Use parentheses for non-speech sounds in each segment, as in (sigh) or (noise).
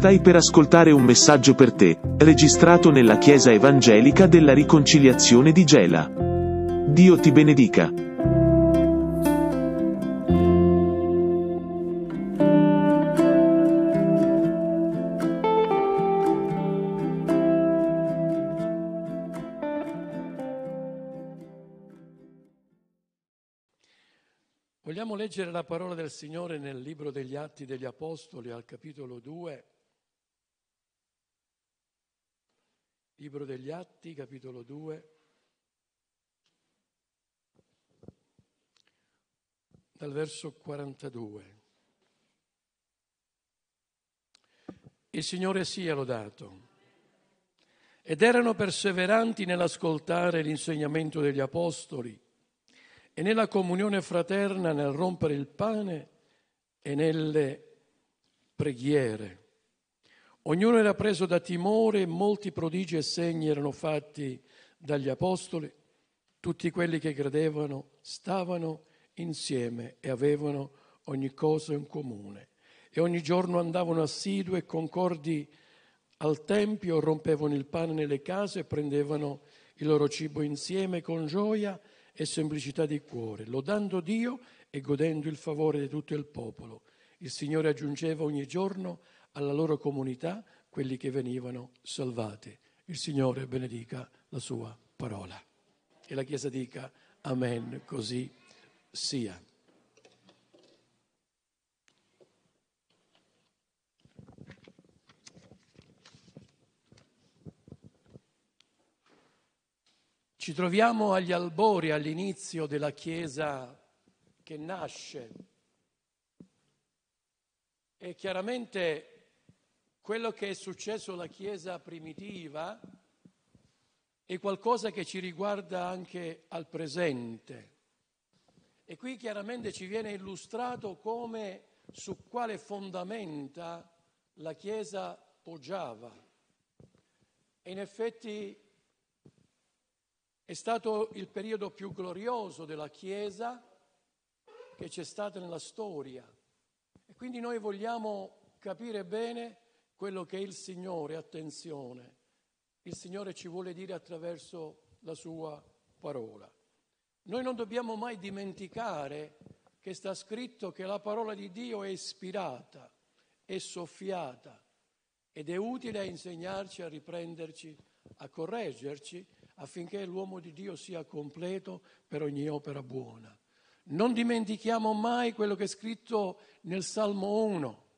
Stai per ascoltare un messaggio per te, registrato nella Chiesa Evangelica della Riconciliazione di Gela. Dio ti benedica. Vogliamo leggere la parola del Signore nel libro degli Atti degli Apostoli al capitolo 2. Libro degli Atti, capitolo 2, dal verso 42. Il Signore sia lodato. Ed erano perseveranti nell'ascoltare l'insegnamento degli Apostoli e nella comunione fraterna, nel rompere il pane e nelle preghiere. Ognuno era preso da timore, molti prodigi e segni erano fatti dagli apostoli. Tutti quelli che credevano stavano insieme e avevano ogni cosa in comune. E ogni giorno andavano assidui e concordi al Tempio, rompevano il pane nelle case e prendevano il loro cibo insieme con gioia e semplicità di cuore, lodando Dio e godendo il favore di tutto il popolo. Il Signore aggiungeva ogni giorno alla loro comunità quelli che venivano salvati. Il Signore benedica la sua parola. E la Chiesa dica Amen, così sia. Ci troviamo agli albori, all'inizio della Chiesa che nasce e chiaramente quello che è successo alla Chiesa primitiva è qualcosa che ci riguarda anche al presente. E qui chiaramente ci viene illustrato come su quale fondamenta la Chiesa poggiava. E in effetti è stato il periodo più glorioso della Chiesa che c'è stato nella storia. E quindi noi vogliamo capire bene quello che il Signore, attenzione, il Signore ci vuole dire attraverso la sua parola. Noi non dobbiamo mai dimenticare che sta scritto che la parola di Dio è ispirata, è soffiata ed è utile a insegnarci, a riprenderci, a correggerci affinché l'uomo di Dio sia completo per ogni opera buona. Non dimentichiamo mai quello che è scritto nel Salmo 1.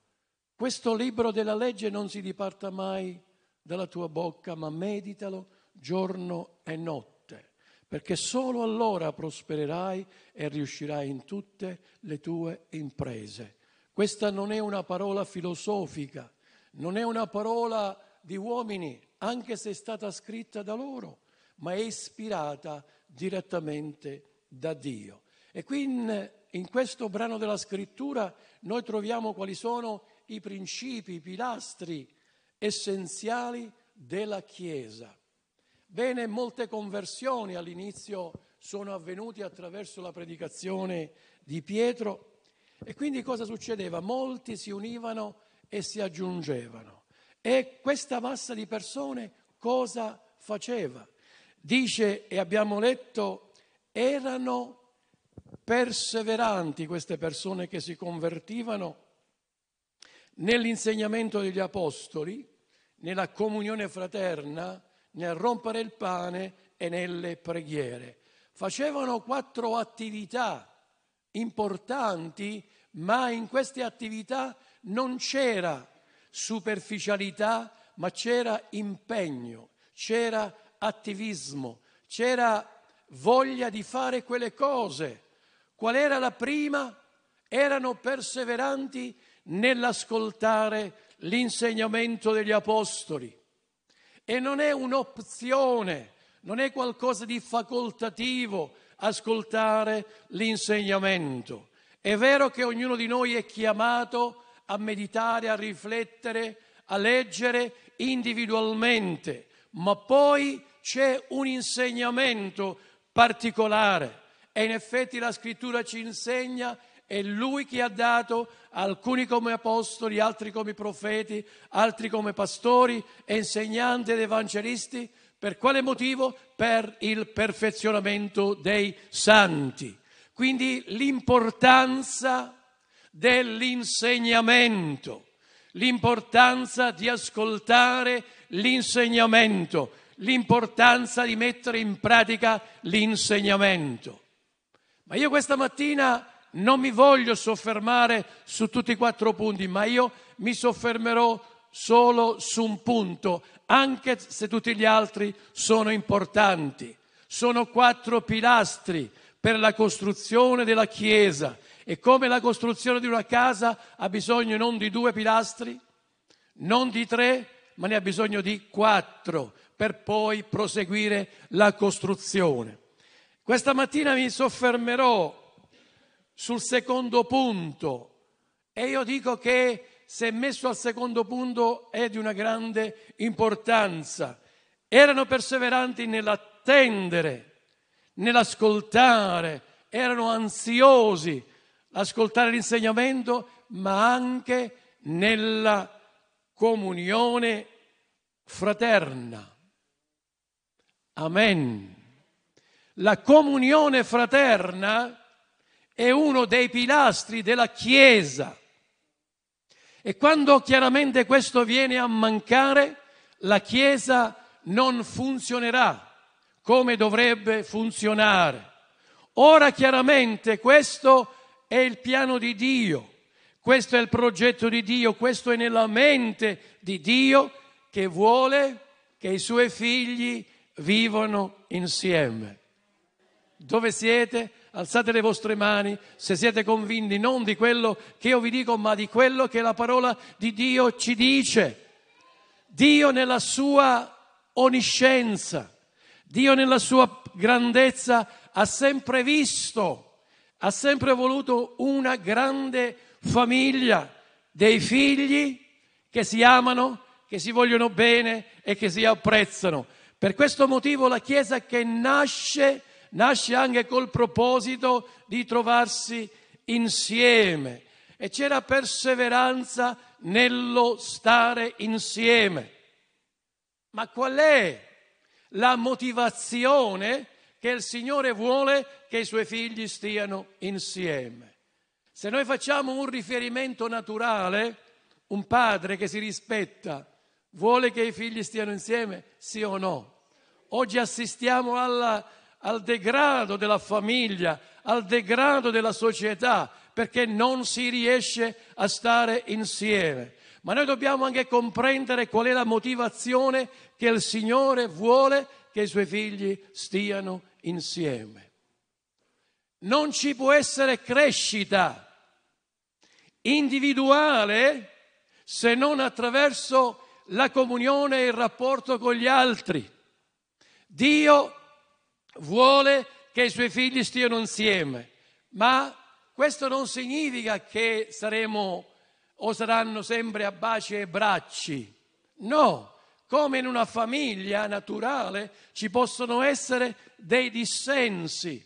Questo libro della legge non si diparta mai dalla tua bocca, ma meditalo giorno e notte, perché solo allora prospererai e riuscirai in tutte le tue imprese. Questa non è una parola filosofica, non è una parola di uomini, anche se è stata scritta da loro, ma è ispirata direttamente da Dio. E qui in, in questo brano della scrittura noi troviamo quali sono i principi, i pilastri essenziali della Chiesa. Bene, molte conversioni all'inizio sono avvenute attraverso la predicazione di Pietro e quindi cosa succedeva? Molti si univano e si aggiungevano. E questa massa di persone cosa faceva? Dice, e abbiamo letto, erano perseveranti queste persone che si convertivano nell'insegnamento degli apostoli, nella comunione fraterna, nel rompere il pane e nelle preghiere. Facevano quattro attività importanti, ma in queste attività non c'era superficialità, ma c'era impegno, c'era attivismo, c'era voglia di fare quelle cose. Qual era la prima? Erano perseveranti nell'ascoltare l'insegnamento degli apostoli. E non è un'opzione, non è qualcosa di facoltativo ascoltare l'insegnamento. È vero che ognuno di noi è chiamato a meditare, a riflettere, a leggere individualmente, ma poi c'è un insegnamento particolare e in effetti la scrittura ci insegna è Lui che ha dato alcuni come apostoli, altri come profeti, altri come pastori, insegnanti ed evangelisti. Per quale motivo? Per il perfezionamento dei santi. Quindi l'importanza dell'insegnamento, l'importanza di ascoltare l'insegnamento, l'importanza di mettere in pratica l'insegnamento. Ma io questa mattina non mi voglio soffermare su tutti i quattro punti, ma io mi soffermerò solo su un punto, anche se tutti gli altri sono importanti. Sono quattro pilastri per la costruzione della Chiesa e come la costruzione di una casa ha bisogno non di due pilastri, non di tre, ma ne ha bisogno di quattro per poi proseguire la costruzione. Questa mattina mi soffermerò sul secondo punto e io dico che se messo al secondo punto è di una grande importanza. Erano perseveranti nell'attendere, nell'ascoltare, erano ansiosi ascoltare l'insegnamento, ma anche nella comunione fraterna. Amen. La comunione fraterna è uno dei pilastri della Chiesa. E quando chiaramente questo viene a mancare, la Chiesa non funzionerà come dovrebbe funzionare. Ora chiaramente questo è il piano di Dio, questo è il progetto di Dio, questo è nella mente di Dio che vuole che i suoi figli vivano insieme. Dove siete? Alzate le vostre mani se siete convinti non di quello che io vi dico, ma di quello che la parola di Dio ci dice. Dio nella sua onniscienza, Dio nella sua grandezza ha sempre visto, ha sempre voluto una grande famiglia dei figli che si amano, che si vogliono bene e che si apprezzano. Per questo motivo la Chiesa che nasce nasce anche col proposito di trovarsi insieme e c'era perseveranza nello stare insieme. Ma qual è la motivazione che il Signore vuole che i suoi figli stiano insieme? Se noi facciamo un riferimento naturale, un padre che si rispetta vuole che i figli stiano insieme, sì o no? Oggi assistiamo alla al degrado della famiglia, al degrado della società, perché non si riesce a stare insieme. Ma noi dobbiamo anche comprendere qual è la motivazione che il Signore vuole che i suoi figli stiano insieme. Non ci può essere crescita individuale se non attraverso la comunione e il rapporto con gli altri. Dio vuole che i suoi figli stiano insieme, ma questo non significa che saremo o saranno sempre a baci e bracci. No, come in una famiglia naturale ci possono essere dei dissensi,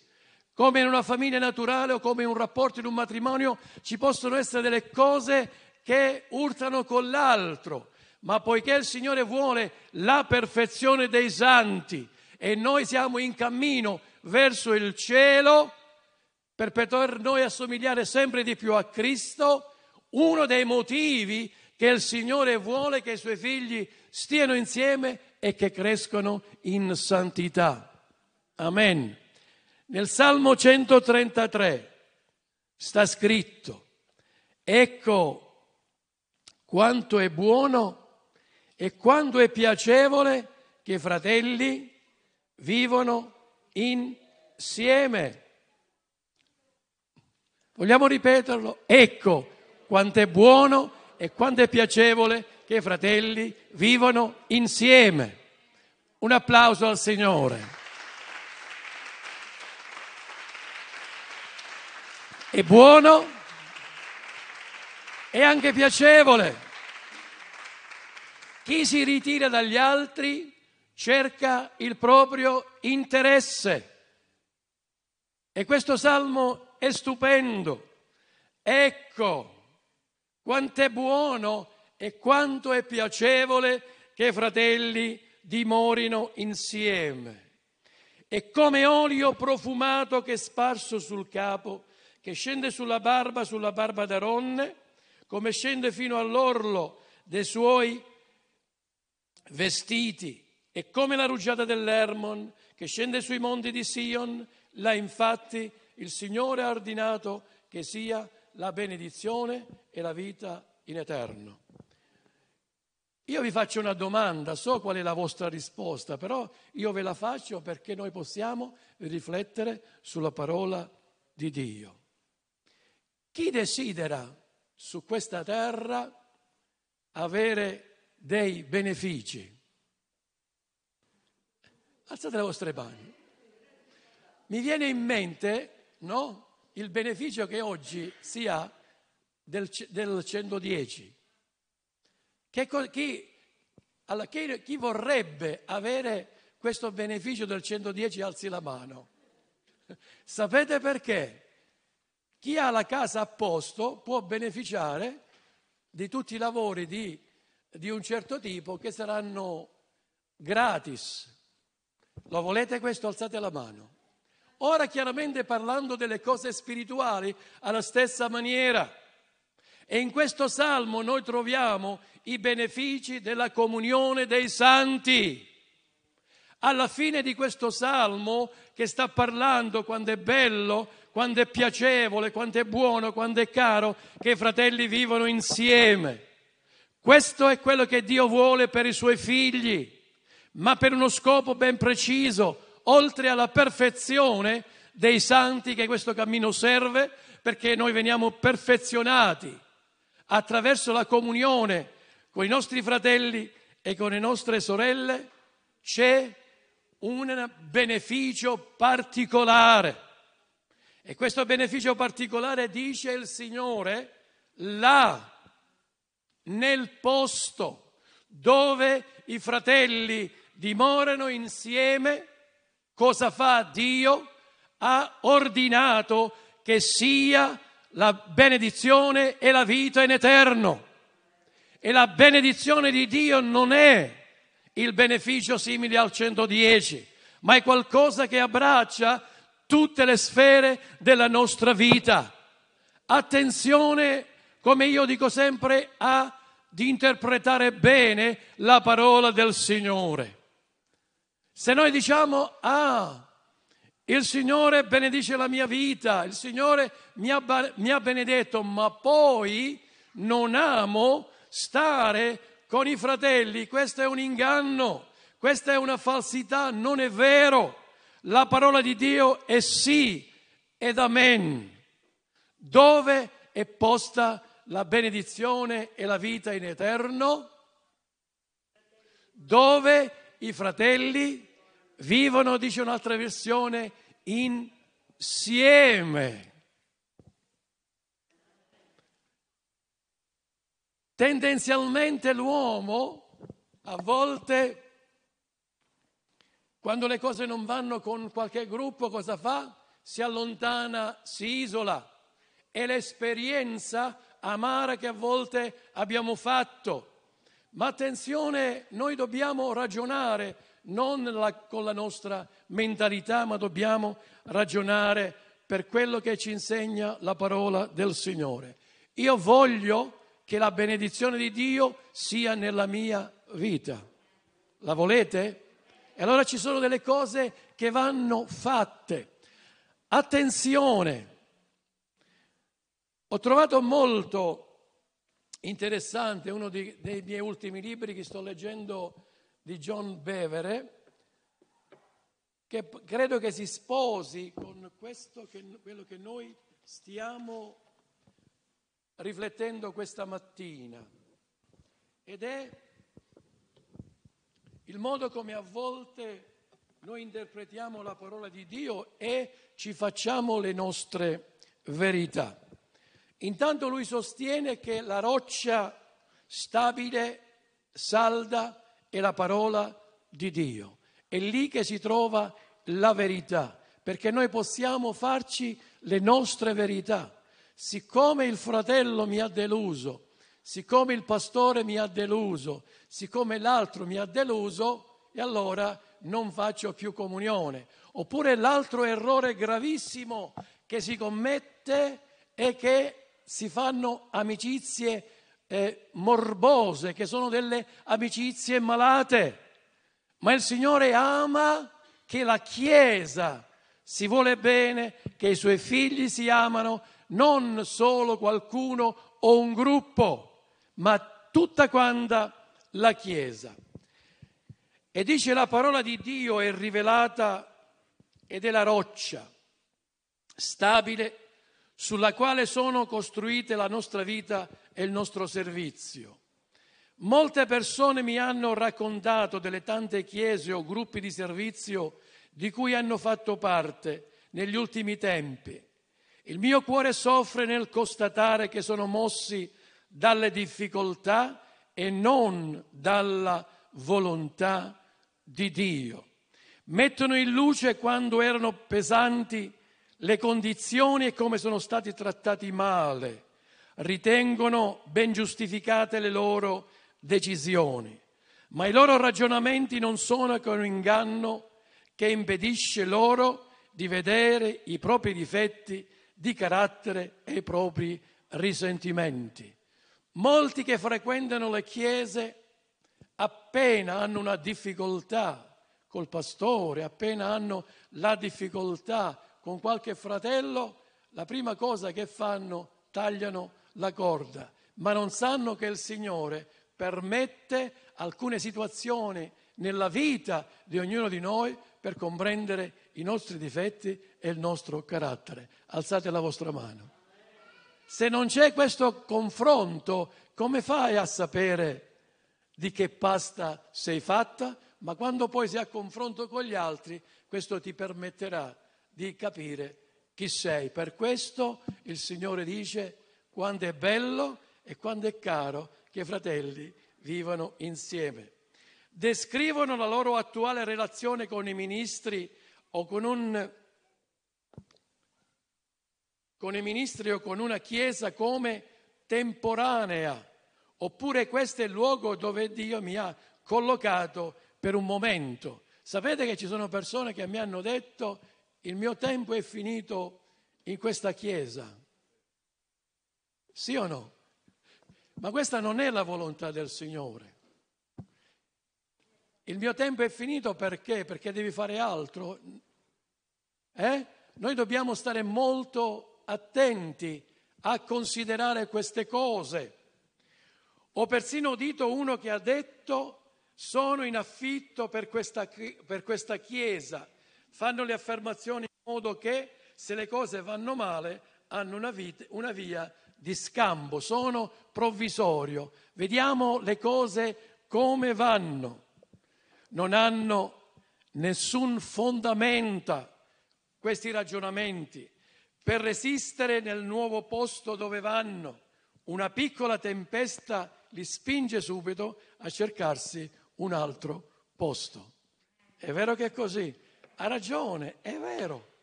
come in una famiglia naturale o come in un rapporto in un matrimonio ci possono essere delle cose che urtano con l'altro, ma poiché il Signore vuole la perfezione dei santi, e noi siamo in cammino verso il cielo per poter noi assomigliare sempre di più a Cristo, uno dei motivi che il Signore vuole che i suoi figli stiano insieme e che crescono in santità. Amen. Nel Salmo 133 sta scritto, ecco quanto è buono e quanto è piacevole che fratelli vivono insieme. Vogliamo ripeterlo? Ecco quanto è buono e quanto è piacevole che i fratelli vivono insieme. Un applauso al Signore. È buono e anche piacevole. Chi si ritira dagli altri cerca il proprio interesse. E questo salmo è stupendo, ecco quanto è buono e quanto è piacevole che i fratelli dimorino insieme. E come olio profumato che è sparso sul capo, che scende sulla barba, sulla barba d'Aronne, come scende fino all'orlo dei suoi vestiti, e come la rugiada dell'Ermon che scende sui monti di Sion, là infatti il Signore ha ordinato che sia la benedizione e la vita in eterno. Io vi faccio una domanda, so qual è la vostra risposta, però io ve la faccio perché noi possiamo riflettere sulla parola di Dio. Chi desidera su questa terra avere dei benefici? Alzate le vostre mani. Mi viene in mente, no? Il beneficio che oggi si ha del, del 110. Che, chi, alla, chi, chi vorrebbe avere questo beneficio del 110 alzi la mano. Sapete perché? Chi ha la casa a posto può beneficiare di tutti i lavori di, di un certo tipo che saranno gratis. Lo volete questo? Alzate la mano. Ora chiaramente parlando delle cose spirituali alla stessa maniera. E in questo salmo noi troviamo i benefici della comunione dei santi. Alla fine di questo salmo che sta parlando quando è bello, quando è piacevole, quando è buono, quando è caro, che i fratelli vivono insieme. Questo è quello che Dio vuole per i suoi figli, ma per uno scopo ben preciso, oltre alla perfezione dei santi che questo cammino serve, perché noi veniamo perfezionati attraverso la comunione con i nostri fratelli e con le nostre sorelle, c'è un beneficio particolare. E questo beneficio particolare dice il Signore là, nel posto dove i fratelli dimorano insieme, cosa fa Dio? Ha ordinato che sia la benedizione e la vita in eterno. E la benedizione di Dio non è il beneficio simile al 110, ma è qualcosa che abbraccia tutte le sfere della nostra vita. Attenzione, come io dico sempre, a di interpretare bene la parola del Signore. Se noi diciamo, ah, il Signore benedice la mia vita, il Signore mi ha, mi ha benedetto, ma poi non amo stare con i fratelli. Questo è un inganno, questa è una falsità, non è vero. La parola di Dio è sì ed amen. Dove è posta la benedizione e la vita in eterno? Dove i fratelli vivono, dice un'altra versione, insieme. Tendenzialmente l'uomo a volte, quando le cose non vanno con qualche gruppo, cosa fa? Si allontana, si isola. È l'esperienza amara che a volte abbiamo fatto. Ma attenzione, noi dobbiamo ragionare non la, con la nostra mentalità, ma dobbiamo ragionare per quello che ci insegna la parola del Signore. Io voglio che la benedizione di Dio sia nella mia vita. La volete? E allora ci sono delle cose che vanno fatte. Attenzione! Ho trovato molto interessante uno dei, dei miei ultimi libri che sto leggendo di John Bevere, che credo che si sposi con questo, che, quello che noi stiamo riflettendo questa mattina. Ed è il modo come a volte noi interpretiamo la parola di Dio e ci facciamo le nostre verità. Intanto lui sostiene che la roccia stabile, salda, è la parola di Dio. È lì che si trova la verità, perché noi possiamo farci le nostre verità. siccome il fratello mi ha deluso, siccome il pastore mi ha deluso, siccome l'altro mi ha deluso, e allora non faccio più comunione. Oppure l'altro errore gravissimo che si commette è che si fanno amicizie eh, morbose, che sono delle amicizie malate. Ma il Signore ama che la Chiesa si vuole bene, che i suoi figli si amano, non solo qualcuno o un gruppo, ma tutta quanta la Chiesa. E dice la parola di Dio è rivelata ed è la roccia stabile sulla quale sono costruite la nostra vita e il nostro servizio. Molte persone mi hanno raccontato delle tante chiese o gruppi di servizio di cui hanno fatto parte negli ultimi tempi. Il mio cuore soffre nel constatare che sono mossi dalle difficoltà e non dalla volontà di Dio. Mettono in luce quando erano pesanti le condizioni e come sono stati trattati male. Ritengono ben giustificate le loro decisioni, ma i loro ragionamenti non sono che un inganno che impedisce loro di vedere i propri difetti di carattere e i propri risentimenti. Molti che frequentano le chiese appena hanno una difficoltà col pastore, appena hanno la difficoltà con qualche fratello, la prima cosa che fanno tagliano la corda, ma non sanno che il Signore permette alcune situazioni nella vita di ognuno di noi per comprendere i nostri difetti e il nostro carattere. Alzate la vostra mano. Se non c'è questo confronto, come fai a sapere di che pasta sei fatta? Ma quando poi sei a confronto con gli altri, questo ti permetterà di capire chi sei. Per questo il Signore dice quando è bello e quando è caro che i fratelli vivano insieme. Descrivono la loro attuale relazione con i ministri o con un con i ministri o con una chiesa come temporanea, oppure questo è il luogo dove Dio mi ha collocato per un momento. Sapete che ci sono persone che mi hanno detto il mio tempo è finito in questa chiesa. Sì o no? Ma questa non è la volontà del Signore. Il mio tempo è finito perché? Perché devi fare altro. Eh? Noi dobbiamo stare molto attenti a considerare queste cose. Ho persino udito uno che ha detto sono in affitto per questa, per questa chiesa. Fanno le affermazioni in modo che se le cose vanno male hanno una, vita, una via di scampo, sono provvisorio. Vediamo le cose come vanno. Non hanno nessun fondamento questi ragionamenti per resistere nel nuovo posto dove vanno. Una piccola tempesta li spinge subito a cercarsi un altro posto. È vero che è così? Ha ragione, è vero.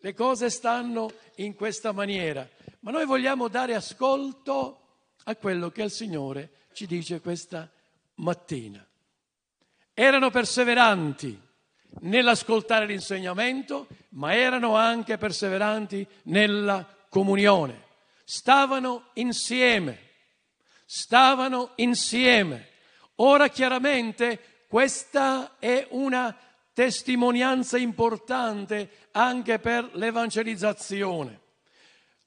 Le cose stanno in questa maniera, ma noi vogliamo dare ascolto a quello che il Signore ci dice questa mattina. Erano perseveranti nell'ascoltare l'insegnamento, ma erano anche perseveranti nella comunione. Stavano insieme, stavano insieme. Ora chiaramente questa è una testimonianza importante anche per l'evangelizzazione.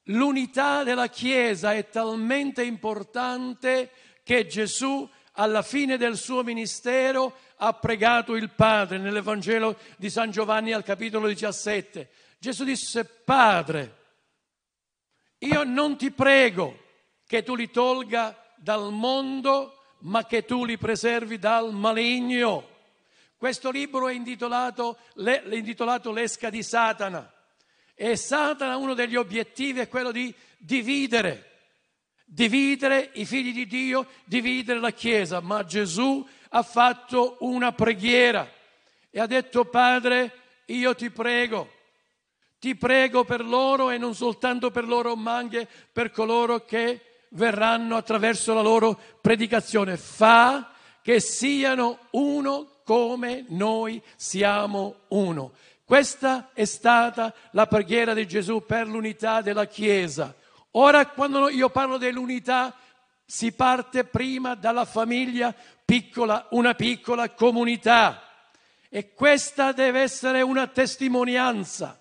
L'unità della Chiesa è talmente importante che Gesù alla fine del suo ministero ha pregato il Padre nell'Evangelo di San Giovanni al capitolo 17. Gesù disse, Padre, io non ti prego che tu li tolga dal mondo, ma che tu li preservi dal maligno. Questo libro è intitolato, è intitolato L'esca di Satana. E Satana, uno degli obiettivi è quello di dividere, dividere i figli di Dio, dividere la Chiesa. Ma Gesù ha fatto una preghiera e ha detto Padre, io ti prego, Ti prego per loro e non soltanto per loro, ma anche per coloro che verranno attraverso la loro predicazione. Fa che siano uno come noi siamo uno. Questa è stata la preghiera di Gesù per l'unità della Chiesa. Ora, quando io parlo dell'unità, si parte prima dalla famiglia piccola, una piccola comunità. E questa deve essere una testimonianza.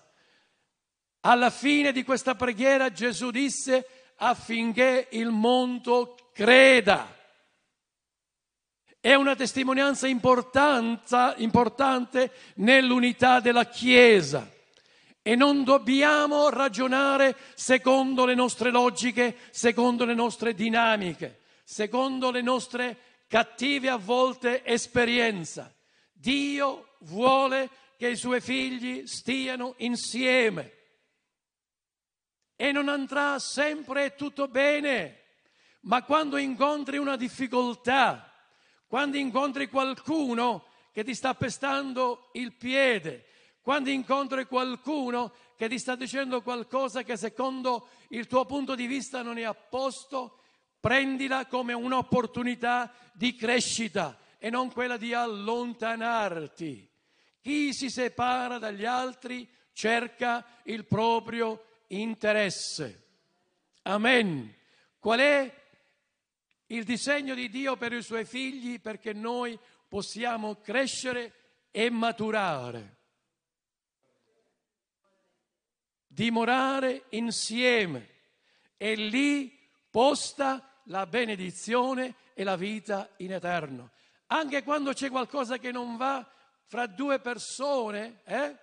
Alla fine di questa preghiera Gesù disse affinché il mondo creda. È una testimonianza importante nell'unità della Chiesa e non dobbiamo ragionare secondo le nostre logiche, secondo le nostre dinamiche, secondo le nostre cattive a volte esperienze. Dio vuole che i suoi figli stiano insieme e non andrà sempre tutto bene, ma quando incontri una difficoltà, quando incontri qualcuno che ti sta pestando il piede, quando incontri qualcuno che ti sta dicendo qualcosa che secondo il tuo punto di vista non è a posto, prendila come un'opportunità di crescita e non quella di allontanarti. Chi si separa dagli altri cerca il proprio interesse. Amen. Qual è il disegno di Dio per i suoi figli perché noi possiamo crescere e maturare, dimorare insieme e lì posta la benedizione e la vita in eterno. Anche quando c'è qualcosa che non va fra due persone, eh?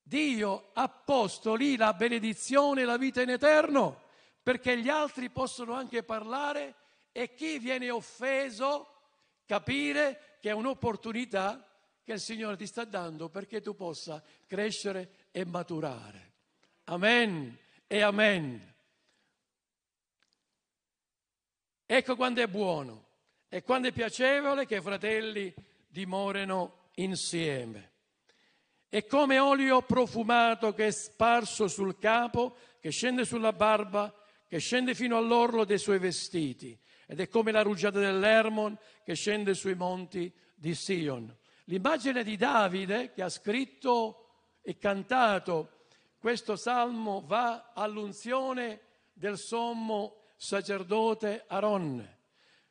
Dio ha posto lì la benedizione e la vita in eterno perché gli altri possono anche parlare e chi viene offeso capire che è un'opportunità che il Signore ti sta dando perché tu possa crescere e maturare. Amen e amen. Ecco quando è buono e quando è piacevole che i fratelli dimorino insieme. È come olio profumato che è sparso sul capo, che scende sulla barba, che scende fino all'orlo dei suoi vestiti ed è come la rugiada dell'Ermon che scende sui monti di Sion. L'immagine di Davide che ha scritto e cantato questo salmo va all'unzione del sommo sacerdote Aronne.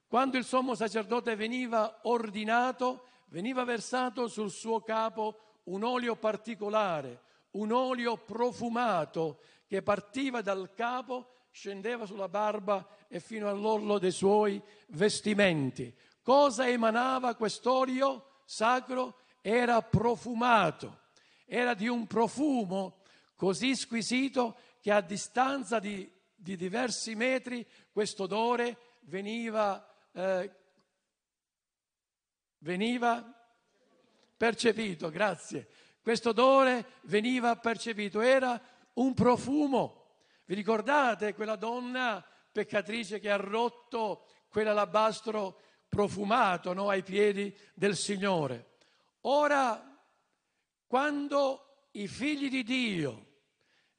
Quando il sommo sacerdote veniva ordinato, veniva versato sul suo capo un olio particolare, un olio profumato che partiva dal capo scendeva sulla barba e fino all'orlo dei suoi vestimenti. Cosa emanava quest'olio sacro? Era profumato, era di un profumo così squisito che a distanza di, di diversi metri questo odore veniva, eh, veniva percepito, grazie. Questo odore veniva percepito, era un profumo vi ricordate quella donna peccatrice che ha rotto quell'alabastro profumato no, ai piedi del Signore? Ora, quando i figli di Dio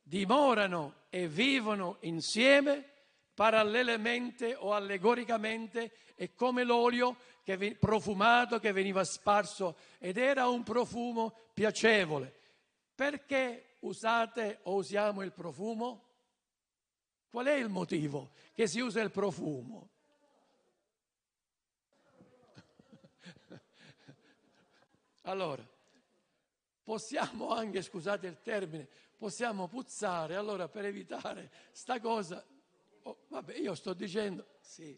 dimorano e vivono insieme, parallelamente o allegoricamente, è come l'olio che, profumato che veniva sparso ed era un profumo piacevole. Perché usate o usiamo il profumo? Qual è il motivo che si usa il profumo? (laughs) Allora, possiamo anche, scusate il termine, possiamo puzzare, allora per evitare sta cosa, oh, vabbè, io sto dicendo, sì,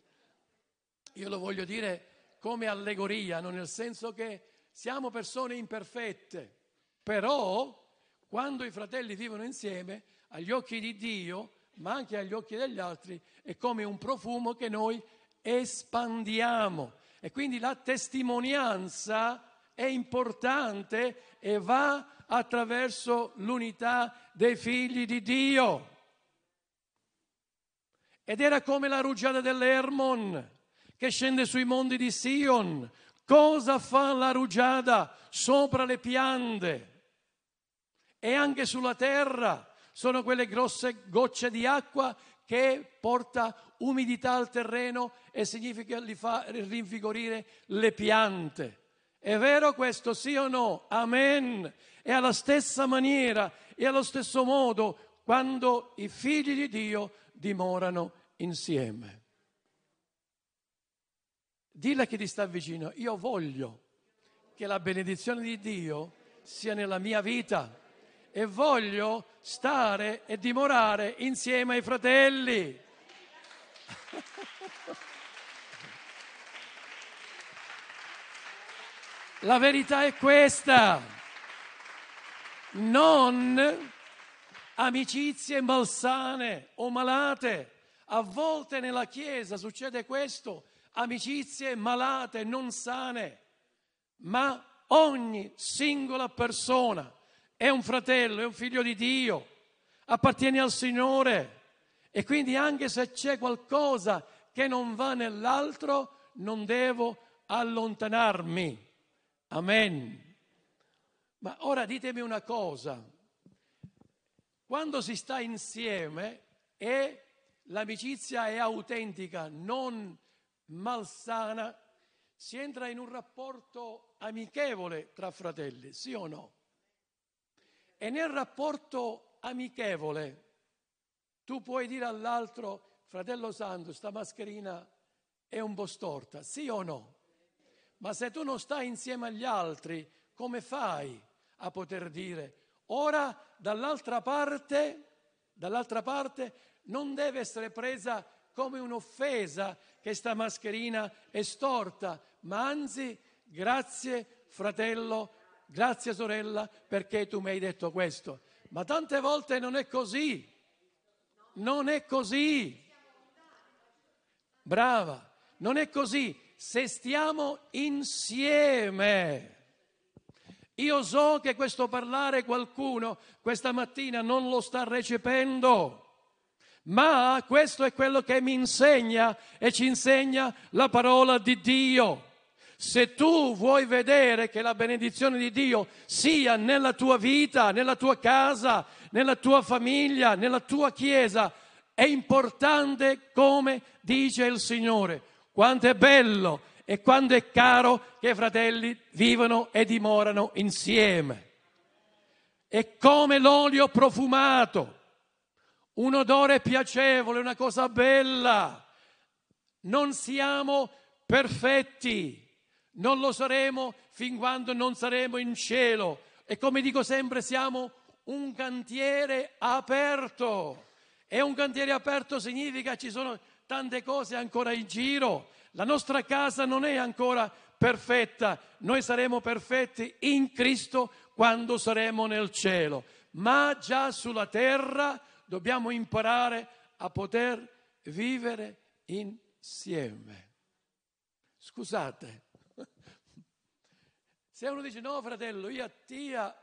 io lo voglio dire come allegoria, non nel senso che siamo persone imperfette, però quando i fratelli vivono insieme, agli occhi di Dio, ma anche agli occhi degli altri, è come un profumo che noi espandiamo. E quindi la testimonianza è importante e va attraverso l'unità dei figli di Dio. Ed era come la rugiada dell'Ermon che scende sui monti di Sion. Cosa fa la rugiada sopra le piante? e anche sulla terra. Sono quelle grosse gocce di acqua che porta umidità al terreno e significa li fa rinvigorire le piante. È vero questo, sì o no? Amen. E alla stessa maniera e allo stesso modo quando i figli di Dio dimorano insieme. Dilla a chi ti sta vicino, io voglio che la benedizione di Dio sia nella mia vita e voglio stare e dimorare insieme ai fratelli. La verità è questa. Non amicizie malsane o malate. A volte nella Chiesa succede questo, amicizie malate, non sane, ma ogni singola persona è un fratello, è un figlio di Dio, appartiene al Signore e quindi anche se c'è qualcosa che non va nell'altro, non devo allontanarmi. Amen. Ma ora ditemi una cosa, quando si sta insieme e l'amicizia è autentica, non malsana, si entra in un rapporto amichevole tra fratelli, sì o no? E nel rapporto amichevole tu puoi dire all'altro, fratello santo, sta mascherina è un po' storta, sì o no? Ma se tu non stai insieme agli altri, come fai a poter dire Ora, dall'altra parte, dall'altra parte non deve essere presa come un'offesa che sta mascherina è storta, ma anzi, grazie fratello, grazie sorella, perché tu mi hai detto questo. Ma tante volte non è così. Non è così. Brava, non è così. Se stiamo insieme io so che questo parlare qualcuno questa mattina non lo sta recependo, ma questo è quello che mi insegna e ci insegna la parola di Dio. Se tu vuoi vedere che la benedizione di Dio sia nella tua vita, nella tua casa, nella tua famiglia, nella tua chiesa, è importante come dice il Signore. Quanto è bello e quando è caro che i fratelli vivono e dimorano insieme. È come l'olio profumato, un odore piacevole, una cosa bella. Non siamo perfetti, non lo saremo fin quando non saremo in cielo. E come dico sempre, siamo un cantiere aperto. E un cantiere aperto significa ci sono tante cose ancora in giro, la nostra casa non è ancora perfetta, noi saremo perfetti in Cristo quando saremo nel cielo, ma già sulla terra dobbiamo imparare a poter vivere insieme. Scusate, se uno dice no fratello, io a te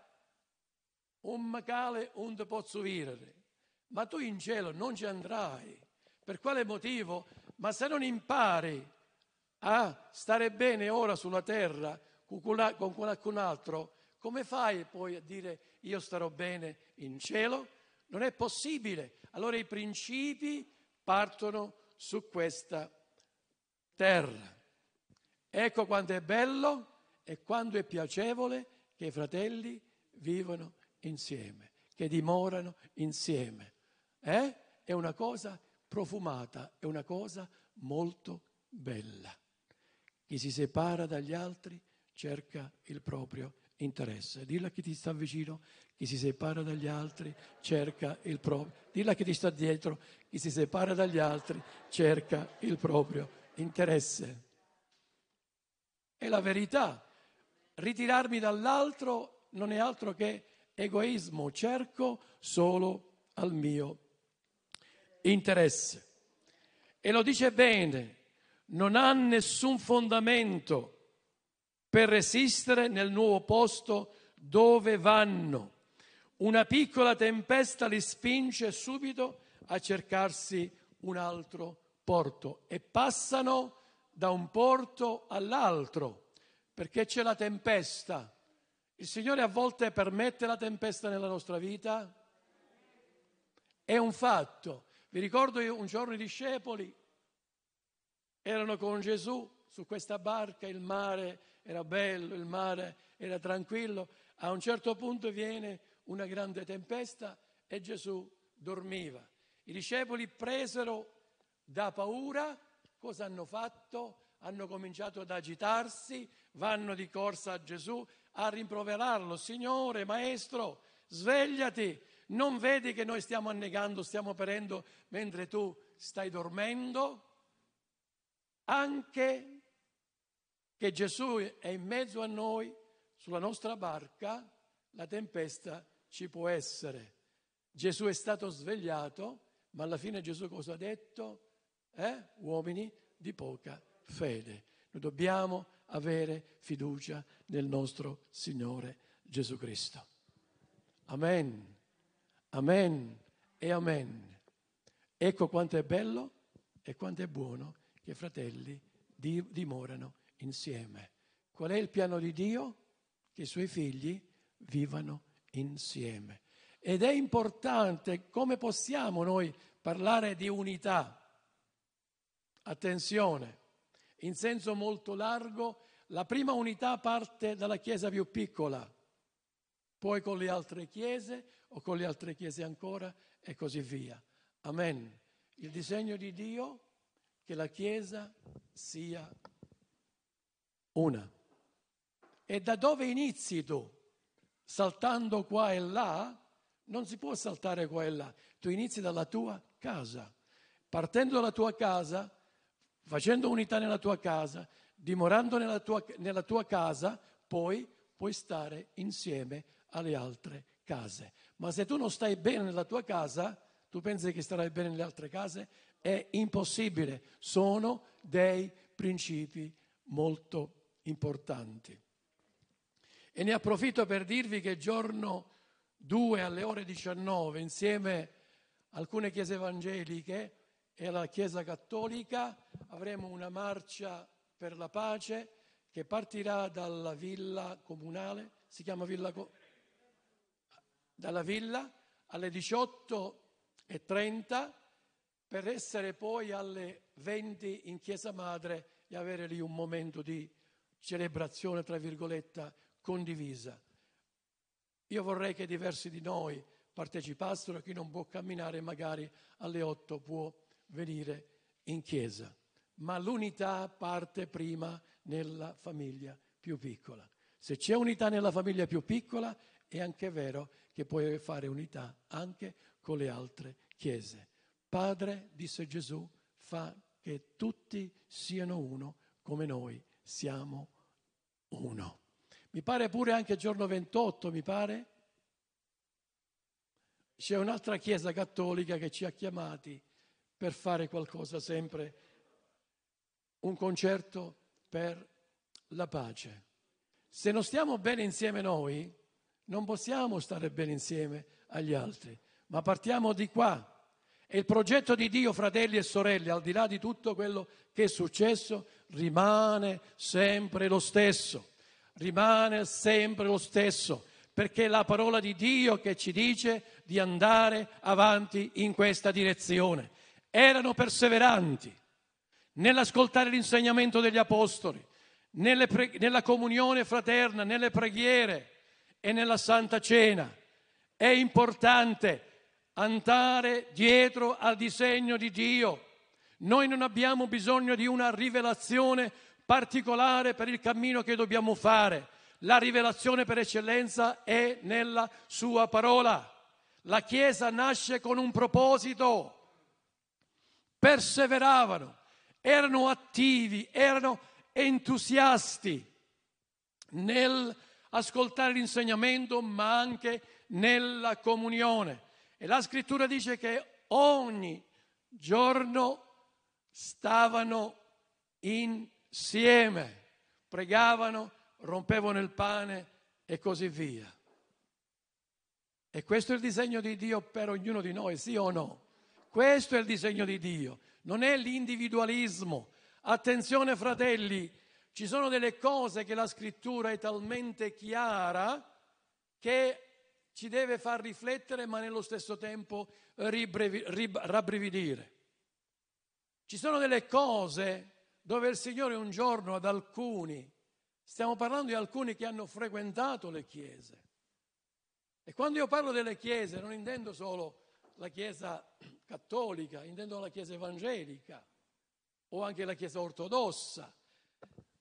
un macale non ti posso vivere, ma tu in cielo non ci andrai. Per quale motivo? Ma se non impari a stare bene ora sulla terra con qualcun altro, come fai poi a dire io starò bene in cielo? Non è possibile. Allora i principi partono su questa terra. Ecco quanto è bello e quanto è piacevole che i fratelli vivono insieme, che dimorano insieme. Eh? È una cosa profumata, è una cosa molto bella. Chi si separa dagli altri cerca il proprio interesse. Dilla a chi ti sta vicino, chi si separa dagli altri cerca il proprio. Dilla a chi ti sta dietro, chi si separa dagli altri cerca il proprio interesse. È la verità. Ritirarmi dall'altro non è altro che egoismo, cerco solo al mio interesse. E lo dice bene non ha nessun fondamento per resistere nel nuovo posto dove vanno. Una piccola tempesta li spinge subito a cercarsi un altro porto e passano da un porto all'altro perché c'è la tempesta Il Signore a volte permette la tempesta nella nostra vita? È un fatto. Vi ricordo un giorno i discepoli erano con Gesù su questa barca, il mare era bello, il mare era tranquillo. A un certo punto viene una grande tempesta e Gesù dormiva. I discepoli presero da paura, cosa hanno fatto? Hanno cominciato ad agitarsi, vanno di corsa a Gesù a rimproverarlo. Signore, maestro, svegliati, non vedi che noi stiamo annegando, stiamo perendo mentre tu stai dormendo? Anche che Gesù è in mezzo a noi, sulla nostra barca, la tempesta ci può essere. Gesù è stato svegliato, ma alla fine Gesù cosa ha detto? Eh? Uomini di poca fede. Noi dobbiamo avere fiducia nel nostro Signore Gesù Cristo. Amen, amen e amen. Ecco quanto è bello e quanto è buono che i fratelli dimorano insieme. Qual è il piano di Dio? Che i suoi figli vivano insieme. Ed è importante come possiamo noi parlare di unità. Attenzione, in senso molto largo, la prima unità parte dalla chiesa più piccola, poi con le altre chiese o con le altre chiese ancora e così via. Amen. Il disegno di Dio che la chiesa sia una. E da dove inizi tu? Saltando qua e là? Non si può saltare qua e là. Tu inizi dalla tua casa. Partendo dalla tua casa, facendo unità nella tua casa, dimorando nella tua, nella tua casa, poi puoi stare insieme alle altre case. Ma se tu non stai bene nella tua casa, tu pensi che starai bene nelle altre case? È impossibile. Sono dei principi molto importanti. E ne approfitto per dirvi che giorno 2 alle ore 19, insieme a alcune chiese evangeliche e alla Chiesa Cattolica, avremo una marcia per la pace che partirà dalla villa comunale, si chiama villa, dalla villa alle 18.30 per essere poi alle 20 in Chiesa Madre e avere lì un momento di celebrazione, tra virgolette, condivisa. Io vorrei che diversi di noi partecipassero, chi non può camminare magari alle 8 può venire in chiesa. Ma l'unità parte prima nella famiglia più piccola. Se c'è unità nella famiglia più piccola, è anche vero che puoi fare unità anche con le altre chiese. Padre, disse Gesù, fa che tutti siano uno come noi siamo uno. Mi pare pure anche giorno 28, mi pare, c'è un'altra chiesa cattolica che ci ha chiamati per fare qualcosa sempre, un concerto per la pace. Se non stiamo bene insieme noi, non possiamo stare bene insieme agli altri, ma partiamo di qua. E il progetto di Dio, fratelli e sorelle, al di là di tutto quello che è successo, rimane sempre lo stesso. Rimane sempre lo stesso, perché è la parola di Dio che ci dice di andare avanti in questa direzione. Erano perseveranti nell'ascoltare l'insegnamento degli apostoli, pre- nella comunione fraterna, nelle preghiere e nella santa cena. È importante andare dietro al disegno di Dio. Noi non abbiamo bisogno di una rivelazione particolare per il cammino che dobbiamo fare. La rivelazione per eccellenza è nella sua parola. La Chiesa nasce con un proposito. Perseveravano, erano attivi, erano entusiasti nel ascoltare l'insegnamento, ma anche nella comunione. E la scrittura dice che ogni giorno stavano insieme, pregavano, rompevano il pane e così via. E questo è il disegno di Dio per ognuno di noi, sì o no? Questo è il disegno di Dio, non è l'individualismo. Attenzione fratelli, ci sono delle cose che la scrittura è talmente chiara che ci deve far riflettere ma nello stesso tempo ribrevi, rib, rabbrividire. Ci sono delle cose dove il Signore un giorno ad alcuni, stiamo parlando di alcuni che hanno frequentato le chiese, e quando io parlo delle chiese non intendo solo la chiesa cattolica, intendo la chiesa evangelica o anche la chiesa ortodossa.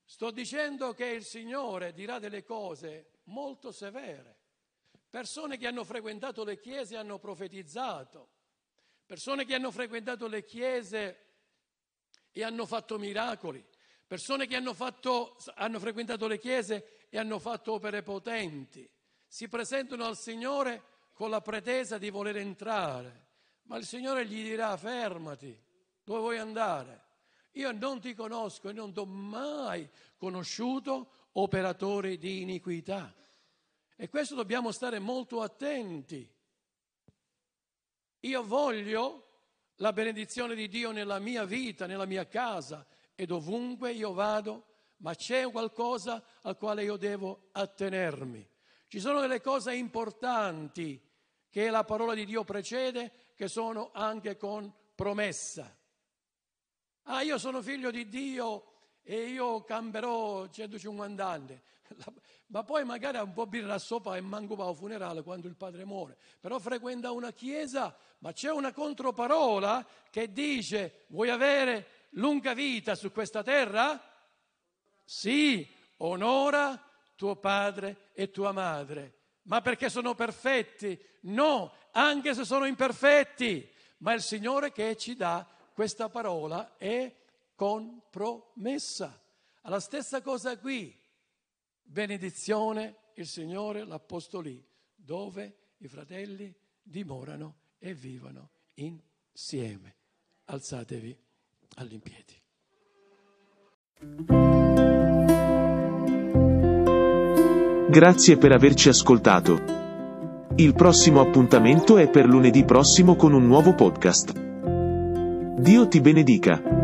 Sto dicendo che il Signore dirà delle cose molto severe. Persone che hanno frequentato le chiese hanno profetizzato, persone che hanno frequentato le chiese e hanno fatto miracoli, persone che hanno, fatto, hanno frequentato le chiese e hanno fatto opere potenti, si presentano al Signore con la pretesa di voler entrare, ma il Signore gli dirà fermati, dove vuoi andare? Io non ti conosco e non ti ho mai conosciuto operatori di iniquità. E questo dobbiamo stare molto attenti. Io voglio la benedizione di Dio nella mia vita, nella mia casa e dovunque io vado, ma c'è qualcosa al quale io devo attenermi. Ci sono delle cose importanti che la parola di Dio precede, che sono anche con promessa. Ah, io sono figlio di Dio e io camperò 150 anni ma poi magari ha un po' birra sopra e manco va al funerale quando il padre muore, però frequenta una chiesa, ma c'è una controparola che dice vuoi avere lunga vita su questa terra? Sì, onora tuo padre e tua madre. Ma perché sono perfetti? No, anche se sono imperfetti, ma il Signore che ci dà questa parola è con promessa. La stessa cosa qui benedizione il Signore l'ha posto lì, dove i fratelli dimorano e vivono insieme. Alzatevi all'impiedi. Grazie per averci ascoltato. Il prossimo appuntamento è per lunedì prossimo con un nuovo podcast. Dio ti benedica.